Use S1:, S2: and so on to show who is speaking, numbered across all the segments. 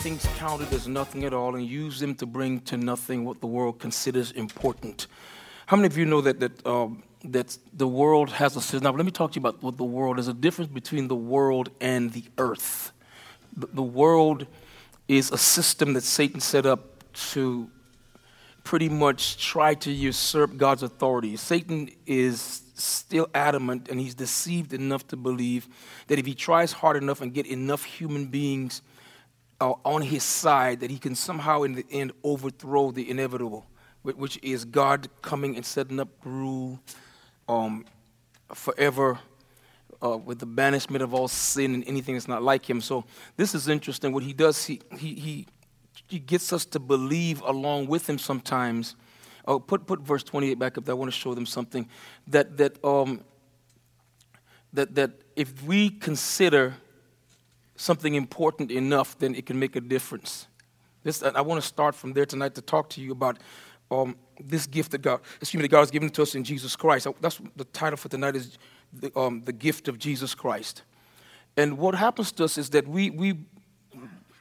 S1: Things counted as nothing at all and use them to bring to nothing what the world considers important. How many of you know that that um, that the world has a system? Now, let me talk to you about what the world. There's a difference between the world and the earth. The, the world is a system that Satan set up to pretty much try to usurp God's authority. Satan is still adamant and he's deceived enough to believe that if he tries hard enough and get enough human beings uh, on his side that he can somehow in the end overthrow the inevitable which is god coming and setting up rule um, forever uh, with the banishment of all sin and anything that's not like him. So this is interesting. What he does he, he, he, he gets us to believe along with him sometimes oh, put, put verse 28 back up i want to show them something that, that, um, that, that if we consider something important enough, then it can make a difference. This, I want to start from there tonight to talk to you about um, this gift that God, excuse me, that God has given to us in Jesus Christ. That's the title for tonight is the, um, the gift of Jesus Christ. And what happens to us is that we, we,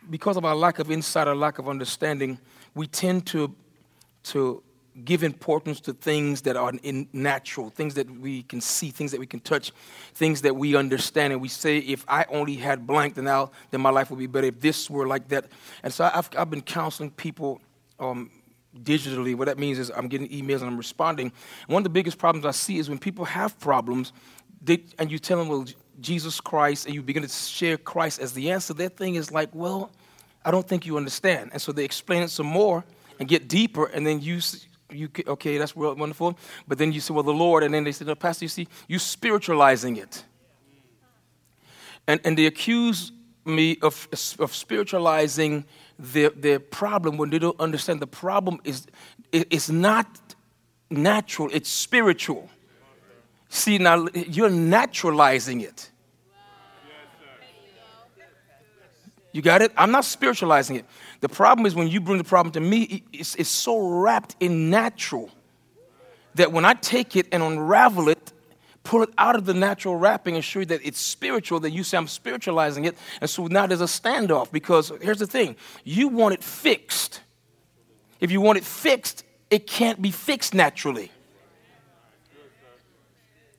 S1: because of our lack of insight, our lack of understanding, we tend to, to give importance to things that are in natural, things that we can see, things that we can touch, things that we understand. And we say, if I only had blank, then, I'll, then my life would be better if this were like that. And so I've, I've been counseling people um, digitally. What that means is I'm getting emails and I'm responding. One of the biggest problems I see is when people have problems they, and you tell them, well, Jesus Christ, and you begin to share Christ as the answer, their thing is like, well, I don't think you understand. And so they explain it some more and get deeper, and then you you okay, that's wonderful. But then you say, well, the Lord, and then they said, no, Pastor, you see, you spiritualizing it. And, and they accuse me of, of spiritualizing their, their problem when they don't understand the problem is it's not natural, it's spiritual. See, now you're naturalizing it. You got it? I'm not spiritualizing it. The problem is when you bring the problem to me, it's, it's so wrapped in natural that when I take it and unravel it, pull it out of the natural wrapping and show you that it's spiritual, that you say I'm spiritualizing it. And so now there's a standoff because here's the thing you want it fixed. If you want it fixed, it can't be fixed naturally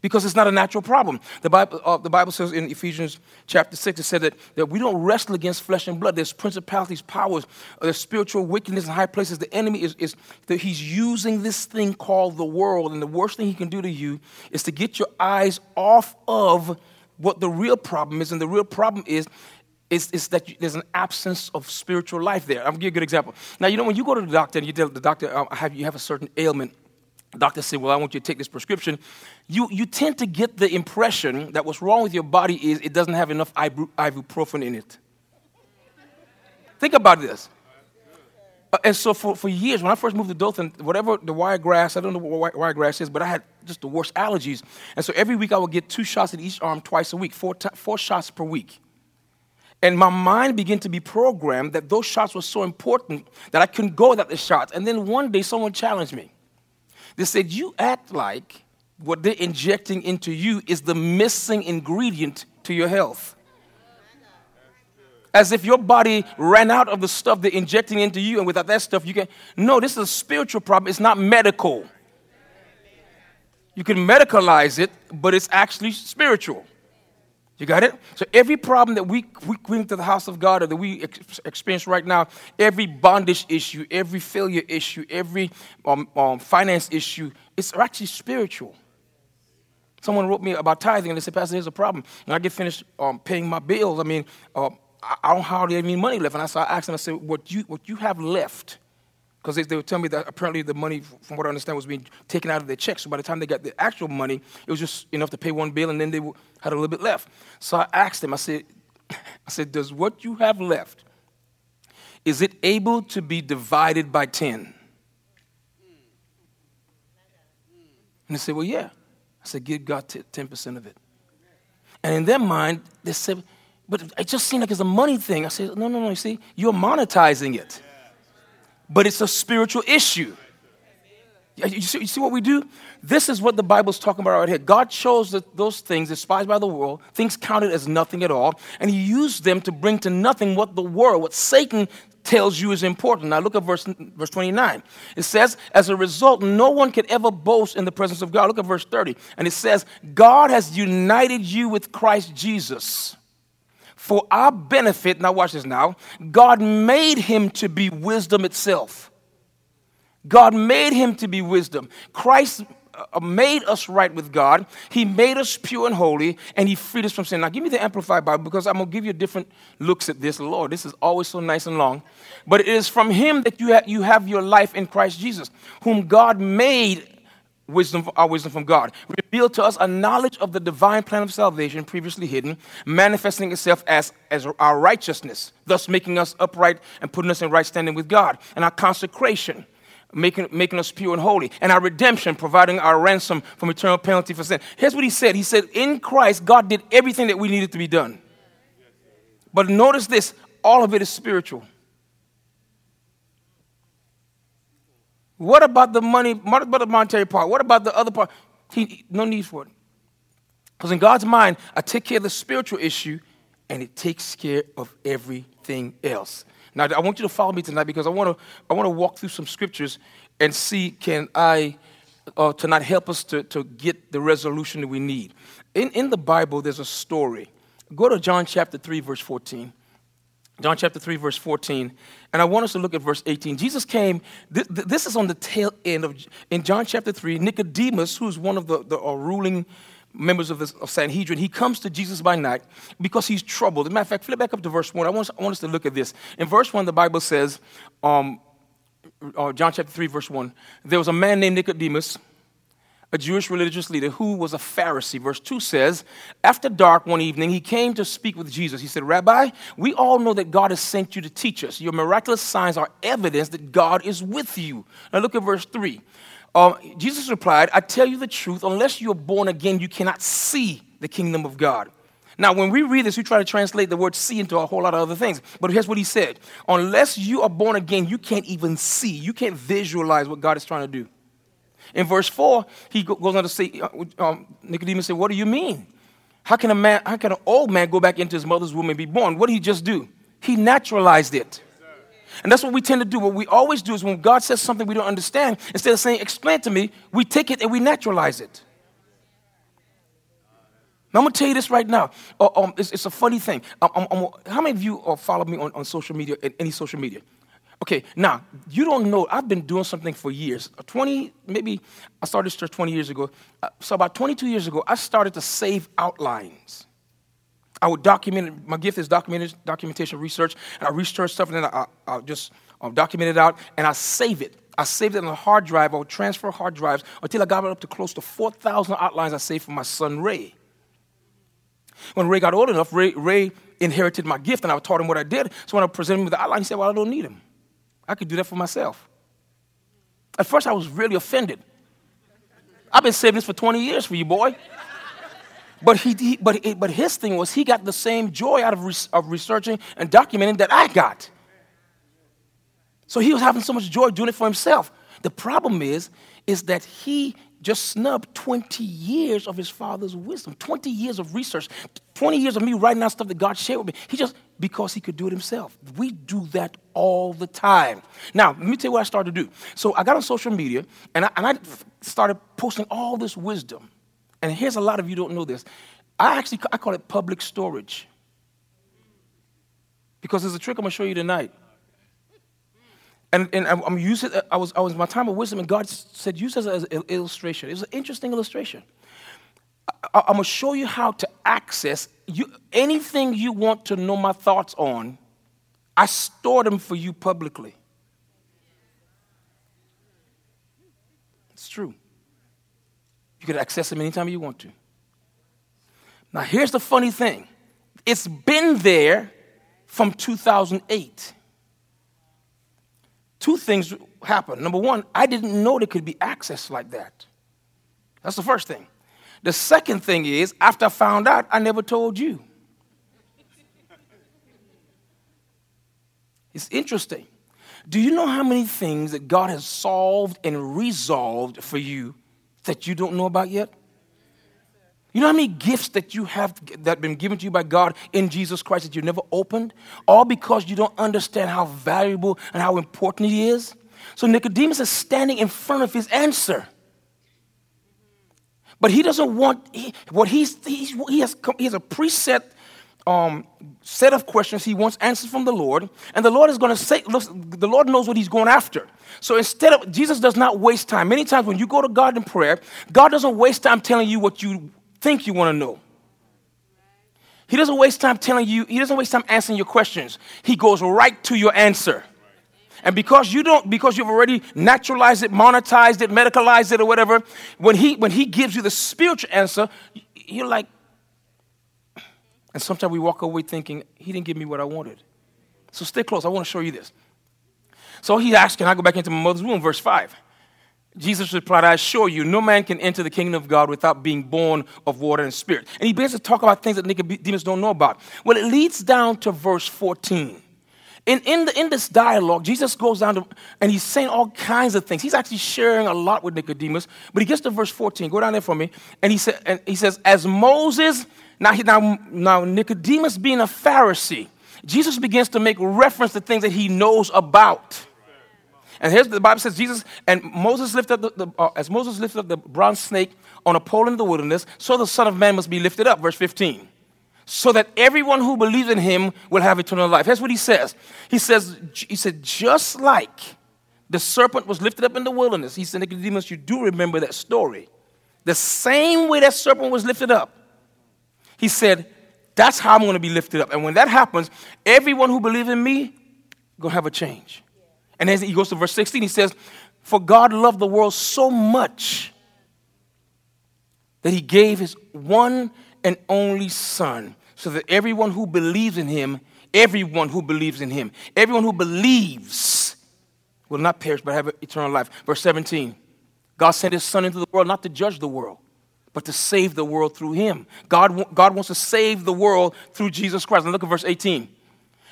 S1: because it's not a natural problem. The Bible, uh, the Bible says in Ephesians chapter 6, it said that, that we don't wrestle against flesh and blood. There's principalities, powers, uh, there's spiritual wickedness in high places. The enemy is, is that he's using this thing called the world, and the worst thing he can do to you is to get your eyes off of what the real problem is. And the real problem is is, is that you, there's an absence of spiritual life there. I'll give you a good example. Now, you know, when you go to the doctor and you tell the doctor, uh, have, you have a certain ailment, doctor said, Well, I want you to take this prescription, you, you tend to get the impression that what's wrong with your body is it doesn't have enough ibuprofen in it. Think about this. Uh, and so for, for years, when I first moved to Dothan, whatever the wiregrass, I don't know what wire wiregrass is, but I had just the worst allergies. And so every week I would get two shots in each arm twice a week, four, t- four shots per week. And my mind began to be programmed that those shots were so important that I couldn't go without the shots. And then one day someone challenged me. They said, You act like what they're injecting into you is the missing ingredient to your health. As if your body ran out of the stuff they're injecting into you, and without that stuff, you can. No, this is a spiritual problem. It's not medical. You can medicalize it, but it's actually spiritual. You got it? So every problem that we, we bring to the house of God or that we ex- experience right now, every bondage issue, every failure issue, every um, um, finance issue, it's actually spiritual. Someone wrote me about tithing and they said, Pastor, here's a problem. When I get finished um, paying my bills, I mean, uh, I don't hardly have any money left. And I, so I asked them, I said, what you, what you have left because they, they would tell me that apparently the money, from what I understand, was being taken out of their checks. So by the time they got the actual money, it was just enough to pay one bill, and then they had a little bit left. So I asked them, I said, I said, does what you have left, is it able to be divided by 10? And they said, well, yeah. I said, give God 10% of it. And in their mind, they said, but it just seemed like it's a money thing. I said, no, no, no, you see, you're monetizing it but it's a spiritual issue. You see, you see, what we do? This is what the Bible's talking about right here. God chose those things despised by the world, things counted as nothing at all, and He used them to bring to nothing what the world, what Satan tells you is important. Now look at verse, verse 29. It says, as a result, no one could ever boast in the presence of God. Look at verse 30. And it says, God has united you with Christ Jesus for our benefit. Now, watch this now. God made him to be wisdom itself. God made him to be wisdom. Christ uh, made us right with God. He made us pure and holy, and He freed us from sin. Now, give me the Amplified Bible because I'm going to give you different looks at this. Lord, this is always so nice and long. But it is from Him that you, you have your life in Christ Jesus, whom God made wisdom, our wisdom from God, revealed to us a knowledge of the divine plan of salvation previously hidden, manifesting itself as, as our righteousness, thus making us upright and putting us in right standing with God, and our consecration. Making, making us pure and holy, and our redemption, providing our ransom from eternal penalty for sin. Here's what he said He said, In Christ, God did everything that we needed to be done. But notice this all of it is spiritual. What about the money? What about the monetary part? What about the other part? He, no need for it. Because in God's mind, I take care of the spiritual issue and it takes care of everything else. Now, I want you to follow me tonight because I want to, I want to walk through some scriptures and see can I uh, tonight help us to, to get the resolution that we need. In, in the Bible, there's a story. Go to John chapter 3, verse 14. John chapter 3, verse 14. And I want us to look at verse 18. Jesus came, th- th- this is on the tail end of, in John chapter 3, Nicodemus, who's one of the, the uh, ruling members of, the of Sanhedrin, he comes to Jesus by night because he's troubled. As a matter of fact, flip back up to verse 1. I want us, I want us to look at this. In verse 1, the Bible says, um, uh, John chapter 3, verse 1, there was a man named Nicodemus a Jewish religious leader who was a Pharisee. Verse 2 says, After dark one evening, he came to speak with Jesus. He said, Rabbi, we all know that God has sent you to teach us. Your miraculous signs are evidence that God is with you. Now look at verse 3. Uh, Jesus replied, I tell you the truth, unless you are born again, you cannot see the kingdom of God. Now, when we read this, we try to translate the word see into a whole lot of other things. But here's what he said Unless you are born again, you can't even see, you can't visualize what God is trying to do. In verse 4, he goes on to say, uh, um, Nicodemus said, What do you mean? How can, a man, how can an old man go back into his mother's womb and be born? What did he just do? He naturalized it. And that's what we tend to do. What we always do is when God says something we don't understand, instead of saying, explain to me, we take it and we naturalize it. Now, I'm going to tell you this right now. Uh, um, it's, it's, a funny thing. Um, um, um how many of you uh, follow me on, on social media, any social media? Okay, now, you don't know, I've been doing something for years. 20, maybe I started this church 20 years ago. Uh, so, about 22 years ago, I started to save outlines. I would document, my gift is documentation research, and I research stuff, and then I, I, just um, document it out, and I save it. I saved it on a hard drive. I would transfer hard drives until I got up to close to 4,000 outlines I saved for my son Ray. When Ray got old enough, Ray, Ray inherited my gift, and I taught him what I did. So when I presented him with the outline, he said, Well, I don't need him. I could do that for myself. At first, I was really offended. I've been saving this for 20 years for you, boy. But, he, he but, but his thing was he got the same joy out of, of researching and documenting that I got. So he was having so much joy doing it for himself. The problem is, is that he just snubbed 20 years of his father's wisdom, 20 years of research, 20 years of me writing out stuff that God shared with me. He just, because he could do it himself. We do that all the time. Now, let me tell you what I started to do. So I got on social media and I, and I started posting all this wisdom. And here's a lot of you don't know this. I actually, I call it public storage. Because there's a trick I'm going to show you tonight. And, and I'm using, I was, I was my time of wisdom, and God said, use as an illustration. It was an interesting illustration. I, am going to show you how to access you, anything you want to know my thoughts on. I store them for you publicly. It's true. You can access them anytime you want to. Now, here's the funny thing it's been there from 2008. Two things happened. Number one, I didn't know there could be access like that. That's the first thing. The second thing is, after I found out, I never told you. It's interesting. Do you know how many things that God has solved and resolved for you that you don't know about yet? You know how many gifts that you have that have been given to you by God in Jesus Christ that you never opened? All because you don't understand how valuable and how important He is? So Nicodemus is standing in front of his answer. But he doesn't want, he, what he's, he's, he, has, he has a preset um, set of questions he wants answers from the Lord, and the Lord is going to say, the Lord knows what he's going after. So instead of, Jesus does not waste time. Many times when you go to God in prayer, God doesn't waste time telling you what you think you want to know. He doesn't waste time telling you, he doesn't waste time answering your questions. He goes right to your answer. And because you don't, because you've already naturalized it, monetized it, medicalized it, or whatever, when he when he gives you the spiritual answer, you're like, and sometimes we walk away thinking, he didn't give me what I wanted. So stay close. I want to show you this. So he asked, Can I go back into my mother's womb? Verse 5. Jesus replied, I assure you, no man can enter the kingdom of God without being born of water and spirit. And he begins to talk about things that Nicodemus don't know about. Well, it leads down to verse 14. In, in, the, in this dialogue, Jesus goes down to, and he's saying all kinds of things. He's actually sharing a lot with Nicodemus, but he gets to verse 14. Go down there for me. And he, sa- and he says, As Moses, now, now, now Nicodemus being a Pharisee, Jesus begins to make reference to things that he knows about. And here's the Bible says Jesus and Moses lifted up the, the uh, as Moses lifted up the bronze snake on a pole in the wilderness, so the Son of Man must be lifted up. Verse 15. So that everyone who believes in him will have eternal life. Here's what he says. He says, he said, just like the serpent was lifted up in the wilderness. He said, Nicodemus, you do remember that story. The same way that serpent was lifted up. He said, that's how I'm going to be lifted up. And when that happens, everyone who believes in me going to have a change. And then he goes to verse 16. He says, For God loved the world so much that he gave his one and only Son, so that everyone who believes in him, everyone who believes in him, everyone who believes will not perish but have eternal life. Verse 17 God sent his Son into the world not to judge the world, but to save the world through him. God, God wants to save the world through Jesus Christ. And look at verse 18.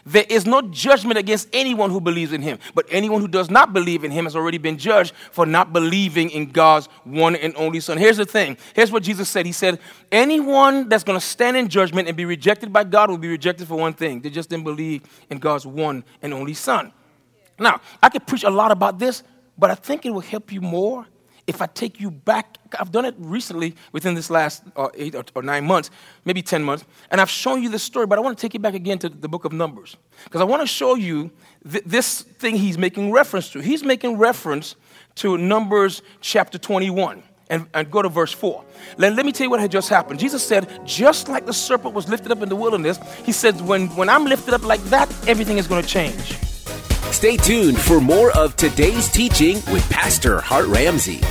S1: There is no judgment against anyone who believes in him, but anyone who does not believe in him has already been judged for not believing in God's one and only Son. Here's the thing. Here's what Jesus said. He said, Anyone that's going to stand in judgment and be rejected by God will be rejected for one thing. They just didn't believe in God's one and only Son. Now, I could preach a lot about this, but I think it will help you more if I take you back, I've done it recently within this last uh, eight or, or, nine months, maybe 10 months, and I've shown you this story, but I want to take you back again to the book of Numbers. Because I want to show you th- this thing he's making reference to. He's making reference to Numbers chapter 21. And, and go to verse 4. Let, let me tell you what had just happened. Jesus said, just like the serpent was lifted up in the wilderness, he said, when, when I'm lifted up like that, everything is going to change.
S2: Stay tuned for more of today's teaching with Pastor Hart Ramsey.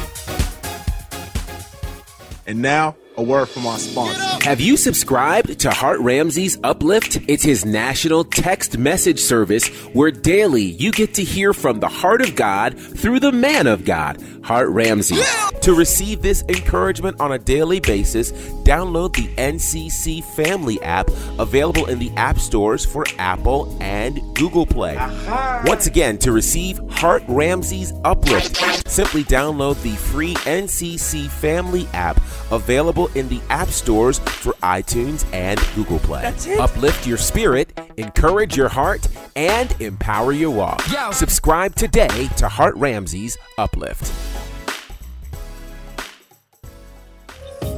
S3: And now, a word from our sponsor.
S2: Have you subscribed to Hart Ramsey's Uplift? It's his national text message service where daily you get to hear from the heart of God through the man of God, Hart Ramsey. To receive this encouragement on a daily basis, download the NCC Family app available in the app stores for Apple and Google Play. Once again, to receive Hart Ramsey's Uplift, simply download the free NCC Family app available in the app stores for iTunes and Google Play. Uplift your spirit, encourage your heart, and empower your walk. Subscribe today to Hart Ramsey's Uplift.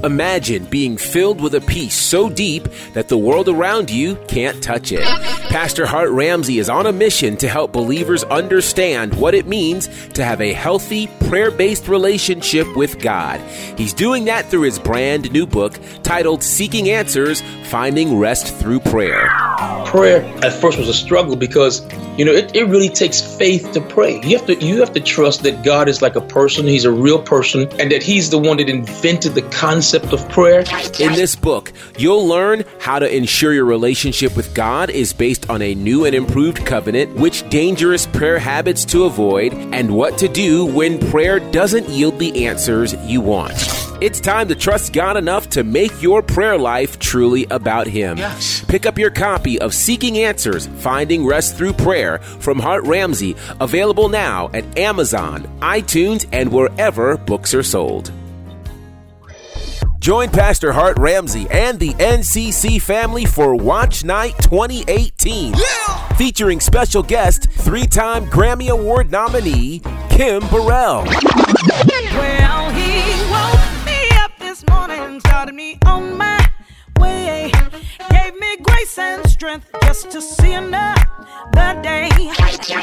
S2: Imagine being filled with a peace so deep that the world around you can't touch it. Pastor Hart Ramsey is on a mission to help believers understand what it means to have a healthy, prayer based relationship with God. He's doing that through his brand new book titled Seeking Answers Finding Rest Through Prayer.
S1: prayer at first was a struggle because you know it, it really takes faith to pray you have to you have to trust that god is like a person he's a real person and that he's the one that invented the concept of prayer
S2: in this book you'll learn how to ensure your relationship with god is based on a new and improved covenant which dangerous prayer habits to avoid and what to do when prayer doesn't yield the answers you want it's time to trust God enough to make your prayer life truly about Him.
S1: Yes.
S2: Pick up your copy of Seeking Answers Finding Rest Through Prayer from Hart Ramsey, available now at Amazon, iTunes, and wherever books are sold. Join Pastor Hart Ramsey and the NCC family for Watch Night 2018. Yeah! Featuring special guest, three time Grammy Award nominee, Kim Burrell.
S4: Well, morning started me on my way. Gave me grace and strength just to see another day.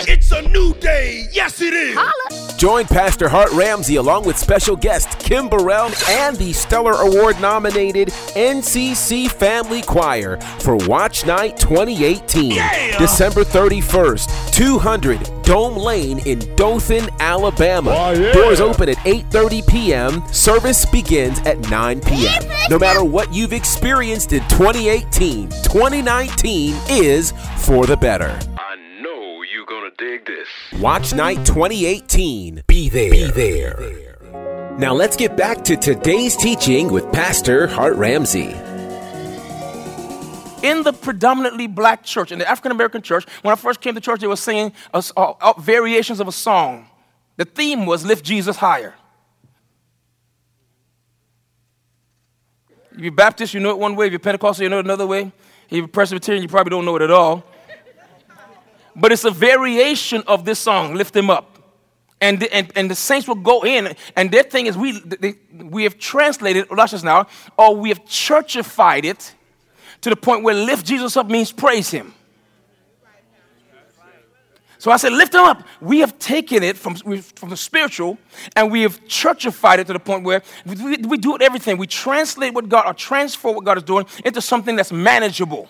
S5: It's a new day. Yes, it is.
S2: Holla. Join Pastor Hart Ramsey along with special guest Kim Burrell and the Stellar Award nominated NCC Family Choir for Watch Night 2018. Yeah. December 31st, 200 Dome Lane in Dothan, Alabama. Oh, yeah. Doors open at 8:30 p.m. Service begins at 9 p.m. No matter what you've experienced in 2018, 2019 is for the better.
S5: I know you're gonna dig this.
S2: Watch Night 2018. Be there. Be there. Now let's get back to today's teaching with Pastor Hart Ramsey
S1: in the predominantly black church, in the African American church, when I first came to church, they were singing a, a, a variations of a song. The theme was Lift Jesus Higher. If you're Baptist, you know it one way. If you're Pentecostal, you know it another way. If you're Presbyterian, you probably don't know it at all. But it's a variation of this song, Lift Him Up. And the, and, and the saints will go in, and their thing is we, they, we have translated, just now, or we have churchified it to the point where lift Jesus up means praise him. So I said, lift him up. We have taken it from, from the spiritual and we have churchified it to the point where we, we do it everything. We translate what God or transfer what God is doing into something that's manageable.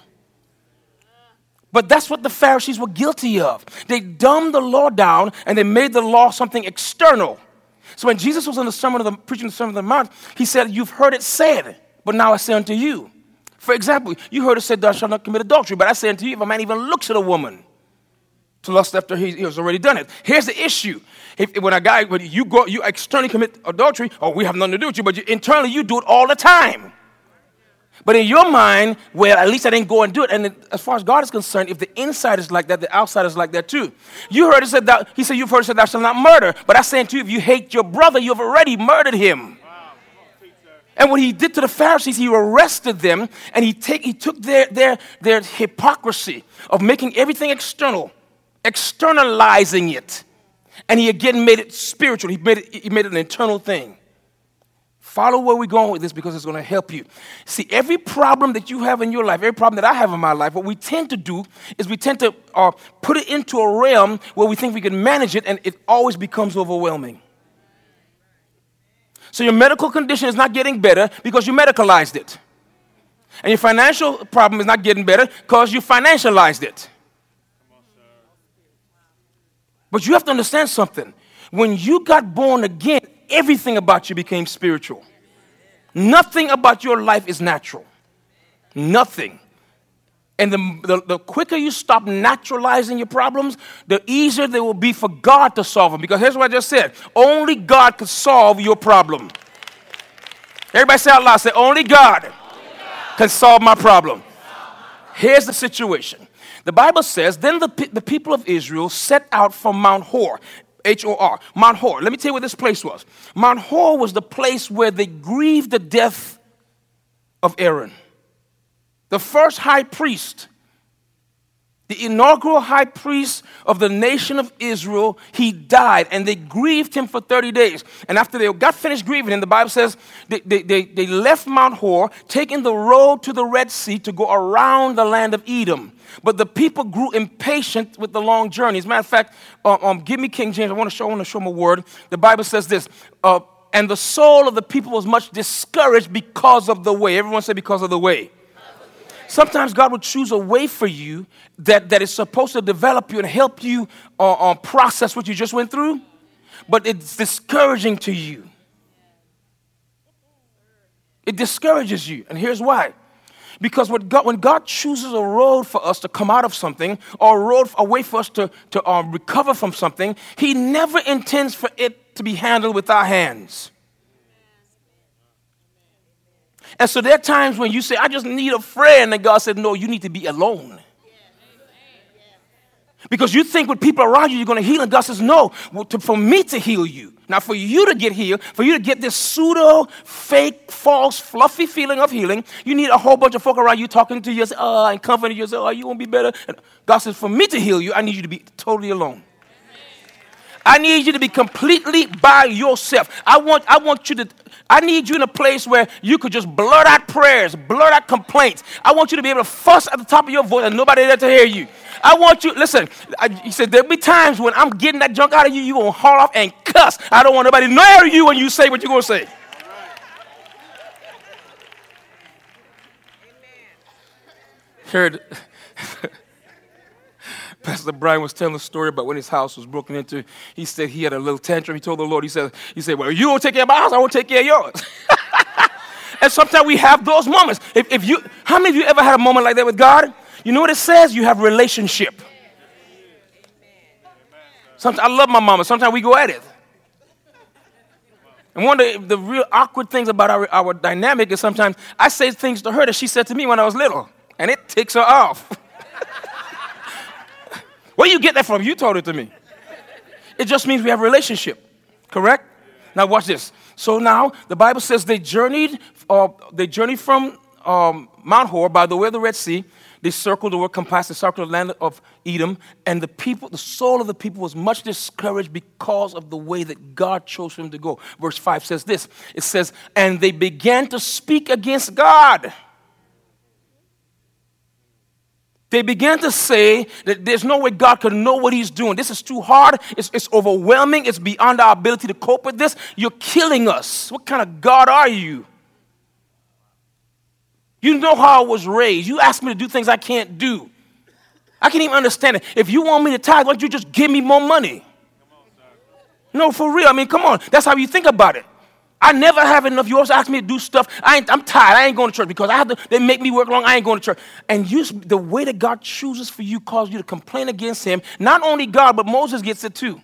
S1: But that's what the Pharisees were guilty of. They dumbed the law down and they made the law something external. So when Jesus was in the sermon of the preaching the sermon of the mount, he said, You've heard it said, but now I say unto you. For example, you heard it said, Thou shalt not commit adultery. But I say unto you, if a man even looks at a woman to lust after he, he has already done it. Here's the issue. If, when a guy, when you go, you externally commit adultery, oh, we have nothing to do with you, but you, internally you do it all the time. But in your mind, well, at least I didn't go and do it. And as far as God is concerned, if the inside is like that, the outside is like that too. You heard it said that, he said, you've heard it said, thou shalt not murder. But I say unto you, if you hate your brother, you've already murdered him. And what he did to the Pharisees, he arrested them and he, take, he took their, their, their hypocrisy of making everything external, externalizing it, and he again made it spiritual. He made it, he made it an internal thing. Follow where we're going with this because it's going to help you. See, every problem that you have in your life, every problem that I have in my life, what we tend to do is we tend to uh, put it into a realm where we think we can manage it, and it always becomes overwhelming. So your medical condition is not getting better because you medicalized it. And your financial problem is not getting better because you financialized it. But you have to understand something. When you got born again, everything about you became spiritual. Nothing about your life is natural. Nothing. And the, the, the, quicker you stop naturalizing your problems, the easier they will be for God to solve them. Because here's what I just said only God can solve your problem. Everybody say out loud, say, Only God, only God. can solve my problem. Here's the situation. The Bible says, Then the, the people of Israel set out from Mount Hor. H O R, Mount Hor. Let me tell you where this place was. Mount Hor was the place where they grieved the death of Aaron the first high priest, the inaugural high priest of the nation of Israel, he died and they grieved him for 30 days. And after they got finished grieving him, the Bible says they, they, they, they left Mount Hor, taking the road to the Red Sea to go around the land of Edom. But the people grew impatient with the long journey. As a matter of fact, um, um, give me King James. I want to show, show them a word. The Bible says this. Uh, and the soul of the people was much discouraged because of the way. Everyone say because of the way. Sometimes God will choose a way for you that, that is supposed to develop you and help you uh, uh, process what you just went through, but it's discouraging to you. It discourages you. And here's why. Because when God, when God chooses a road for us to come out of something or a road, a way for us to, to um, recover from something, He never intends for it to be handled with our hands. And so there are times when you say, I just need a friend, and God said, No, you need to be alone. Because you think with people around you, you're going to heal, and God says, No, for me to heal you. Now, for you to get healed, for you to get this pseudo, fake, false, fluffy feeling of healing, you need a whole bunch of folk around you talking to you uh, and comforting you. Oh, you won't be better. And God says, For me to heal you, I need you to be totally alone. I need you to be completely by yourself. I want, I want you to, I need you in a place where you could just blurt out prayers, blurt out complaints. I want you to be able to fuss at the top of your voice and nobody there to hear you. I want you, listen, I, he said, there'll be times when I'm getting that junk out of you, you're going to haul off and cuss. I don't want nobody to know you when you say what you're going to say. Heard. Pastor Brian was telling a story about when his house was broken into. He said he had a little tantrum. He told the Lord, he said, he said Well, you won't take care of my house, I won't take care of yours. and sometimes we have those moments. If, if you, how many of you ever had a moment like that with God? You know what it says? You have relationship. Sometimes I love my mama. Sometimes we go at it. And one of the, the real awkward things about our, our dynamic is sometimes I say things to her that she said to me when I was little, and it ticks her off. Where you get that from? You told it to me. It just means we have a relationship, correct? Now watch this. So now the Bible says they journeyed, uh, they journeyed from um, Mount Hor by the way of the Red Sea. They circled the word compass, they circled the land of Edom, and the people, the soul of the people was much discouraged because of the way that God chose them to go. Verse 5 says this it says, And they began to speak against God. They began to say that there's no way God could know what He's doing. This is too hard. It's, it's overwhelming. It's beyond our ability to cope with this. You're killing us. What kind of God are you? You know how I was raised. You ask me to do things I can't do. I can't even understand it. If you want me to tithe, why don't you just give me more money? No, for real. I mean, come on. That's how you think about it. I never have enough. You always ask me to do stuff. I am tired. I ain't going to church because I have to, they make me work long. I ain't going to church. And you, the way that God chooses for you causes you to complain against Him. Not only God, but Moses gets it too.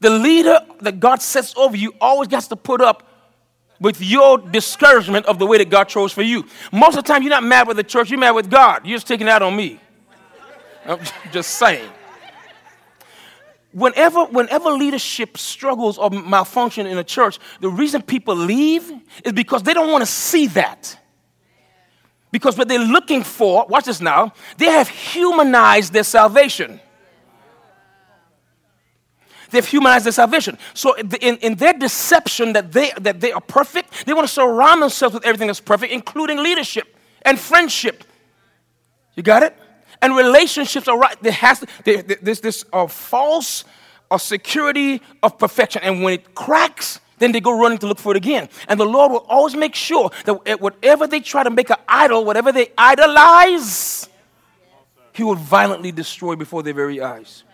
S1: The leader that God sets over you always gets to put up with your discouragement of the way that God chose for you. Most of the time, you're not mad with the church, you're mad with God. You're just taking that on me. I'm just saying whenever, whenever leadership struggles or malfunction in a church, the reason people leave is because they don't want to see that. Because what they're looking for, watch this now, they have humanized their salvation. They've humanized their salvation. So, in, in their deception that they, that they are perfect, they want to surround themselves with everything that's perfect, including leadership and friendship. You got it? And relationships are right. There has there's this uh, false uh, security of perfection, and when it cracks, then they go running to look for it again. And the Lord will always make sure that whatever they try to make an idol, whatever they idolize, He will violently destroy before their very eyes.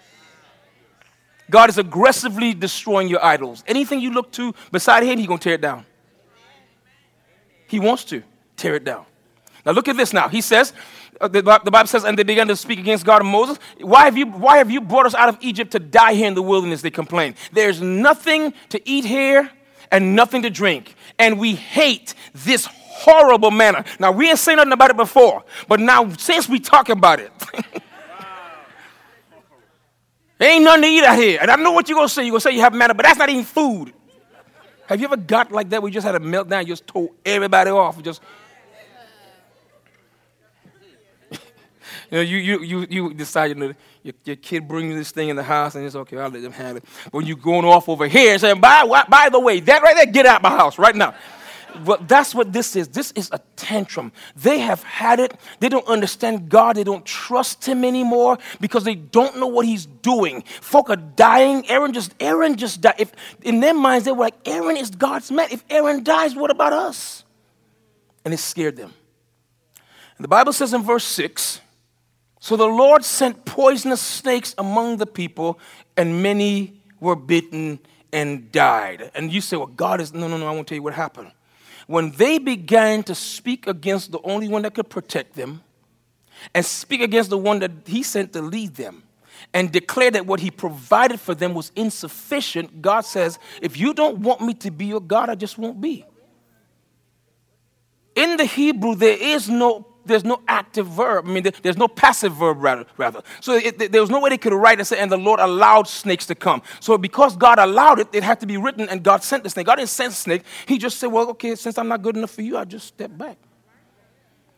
S1: God is aggressively destroying your idols. Anything you look to beside Him, He's going to tear it down. He wants to tear it down. Now look at this now. He says, Uh, the, the Bible says, and they began to speak against God and Moses. Why have, you, why have you brought us out of Egypt to die here in the wilderness? They complain. There's nothing to eat here and nothing to drink. And we hate this horrible manner. Now, we ain't saying nothing about it before, but now since we talk about it, ain't nothing to eat out here. And I know what you're going to say. You're going to say you have manna, but that's not even food. Have you ever got like that? We just had a meltdown, you just told everybody off. Just You know, you, you, you, you decide, you know, your, your kid brings this thing in the house and it's okay, I'll let them have it. But when you're going off over here and saying, by, by the way, that right there, get out my house right now. But that's what this is. This is a tantrum. They have had it. They don't understand God. They don't trust Him anymore because they don't know what He's doing. Folk are dying. Aaron just Aaron just died. If in their minds they were like, Aaron is God's man. If Aaron dies, what about us? And it scared them. And the Bible says in verse 6 So the Lord sent poisonous snakes among the people, and many were bitten and died. And you say, Well, God is, no, no, no, I won't tell you what happened. When they began to speak against the only one that could protect them, and speak against the one that He sent to lead them, and declare that what He provided for them was insufficient, God says, If you don't want me to be your God, I just won't be. In the Hebrew, there is no there's no active verb. I mean, there's no passive verb, rather. rather. So it, there was no way they could write and say, and the Lord allowed snakes to come. So because God allowed it, it had to be written, and God sent the snake. God didn't send the snake. He just said, well, okay, since I'm not good enough for you, I just step back.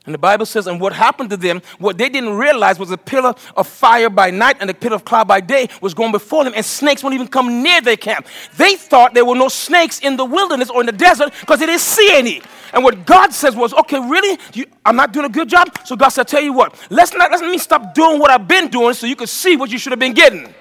S1: And the Bible says, and what happened to them, what they didn't realize was a pillar of fire by night and a pillar of cloud by day was going before them, and snakes won't even come near their camp. They thought there were no snakes in the wilderness or in the desert because they didn't see any. And what God says was, okay, really? You, I'm not doing a good job? So God said, tell you what, let's not let me stop doing what I've been doing so you can see what you should have been getting.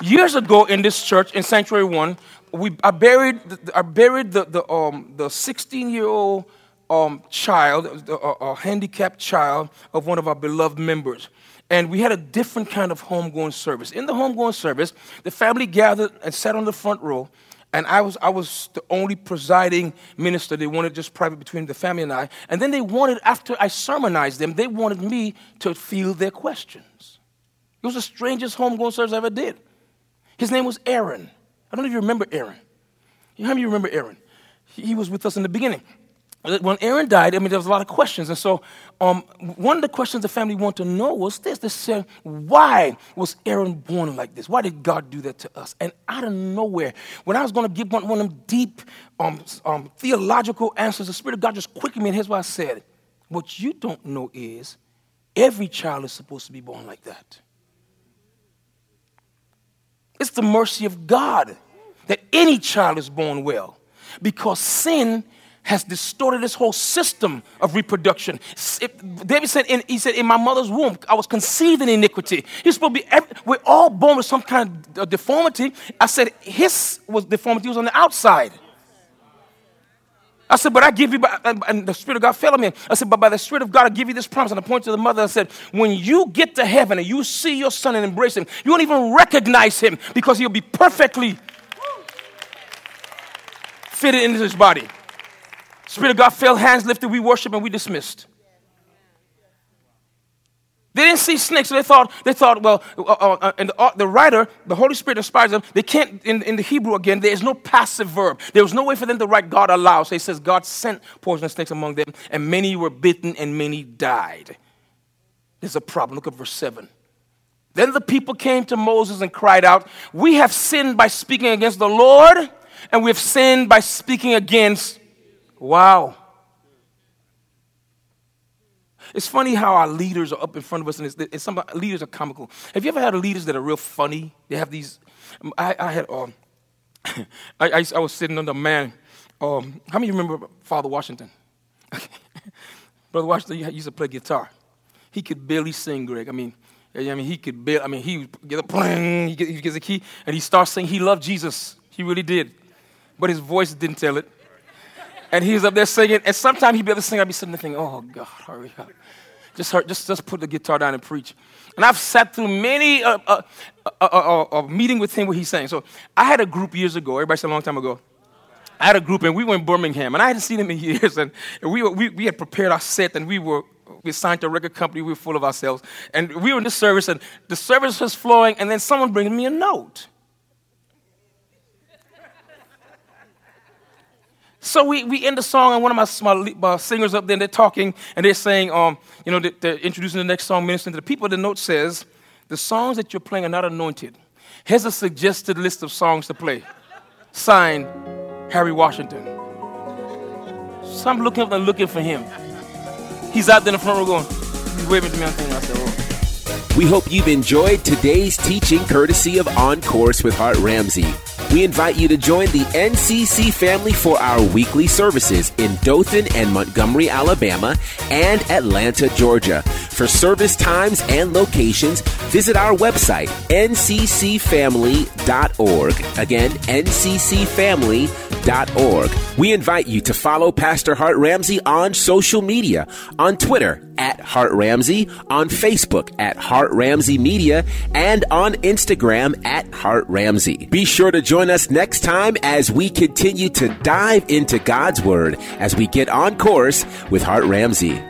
S1: Years ago in this church, in Sanctuary 1, we, I buried, I buried the, the, um, the 16 year old um, child, a, a handicapped child of one of our beloved members. And we had a different kind of homegoing service. In the homegoing service, the family gathered and sat on the front row, and I was, I was the only presiding minister. They wanted just private between the family and I. And then they wanted, after I sermonized them, they wanted me to field their questions. It was the strangest homegoing service I ever did. His name was Aaron. I don't know if you remember Aaron. How many of you remember Aaron? He was with us in the beginning when Aaron died, I mean, there was a lot of questions. And so, um, one of the questions the family wanted to know was this: They said, why was Aaron born like this? Why did God do that to us? And out of nowhere, when I was going to give one, one of them deep um, um, theological answers, the Spirit of God just quickened me, and here's what I said: What you don't know is every child is supposed to be born like that. It's the mercy of God that any child is born well, because sin has distorted this whole system of reproduction. David said, in, he said, in my mother's womb, I was conceived in iniquity. He's supposed to be, every, we're all born with some kind of deformity. I said, his was deformity was on the outside. I said, but I give you, and the Spirit of God fell on me. I said, but by the Spirit of God, I give you this promise. And I pointed to the mother and said, when you get to heaven and you see your son and embrace him, you won't even recognize him because he'll be perfectly fitted into his body. Spirit of God fell, hands lifted, we worship and we dismissed. They didn't see snakes, so they thought, they thought well, uh, uh, uh and the, uh, the, writer, the Holy Spirit inspires them. They can't, in, in the Hebrew again, there is no passive verb. There was no way for them to write God allows. So he says, God sent poisonous snakes among them, and many were bitten and many died. There's a problem. Look at verse 7. Then the people came to Moses and cried out, We have sinned by speaking against the Lord, and we have sinned by speaking against Wow. It's funny how our leaders are up in front of us, and, it's, some leaders are comical. Have you ever had leaders that are real funny? They have these. Um, I, I had. Um, I, I, I, was sitting under a man. Um, how many of you remember Father Washington? Brother Washington used to play guitar. He could barely sing, Greg. I mean, I mean, he could barely. I mean, he get a pling. He gets a key, and he starts saying he loved Jesus. He really did, but his voice didn't tell it and he's up there singing. And sometimes he'd be able to sing. I'd be sitting there thinking, oh, God, hurry up. Just, hurt, just, just put the guitar down and preach. And I've sat through many a uh, uh, uh, meeting with him where he's saying. So I had a group years ago. Everybody said a long time ago. I had a group, and we were in Birmingham, and I hadn't seen him in years. And, and we, were, we, we had prepared our set, and we were we signed to a record company. We were full of ourselves, and we were in the service, and the service was flowing, and then someone brings me a note. So we, we end the song, and one of my, my, my singers up there, they're talking, and they're saying, um, you know, they're introducing the next song, ministering to the people. The note says, the songs that you're playing are not anointed. Here's a suggested list of songs to play. Signed, Harry Washington. So I'm looking up and looking for him. He's out there in the front row going, he's waving to me. I'm thinking, I said, oh.
S2: We hope you've enjoyed today's teaching courtesy of On Course with Hart Ramsey. We invite you to join the NCC family for our weekly services in Dothan and Montgomery, Alabama, and Atlanta, Georgia. For service times and locations, visit our website, nccfamily.org. Again, nccfamily.org. We invite you to follow Pastor Hart Ramsey on social media, on Twitter at Hart Ramsey, on Facebook at Hart Ramsey Media, and on Instagram at Hart Ramsey. Be sure to join us next time as we continue to dive into God's Word as we get on course with Hart Ramsey.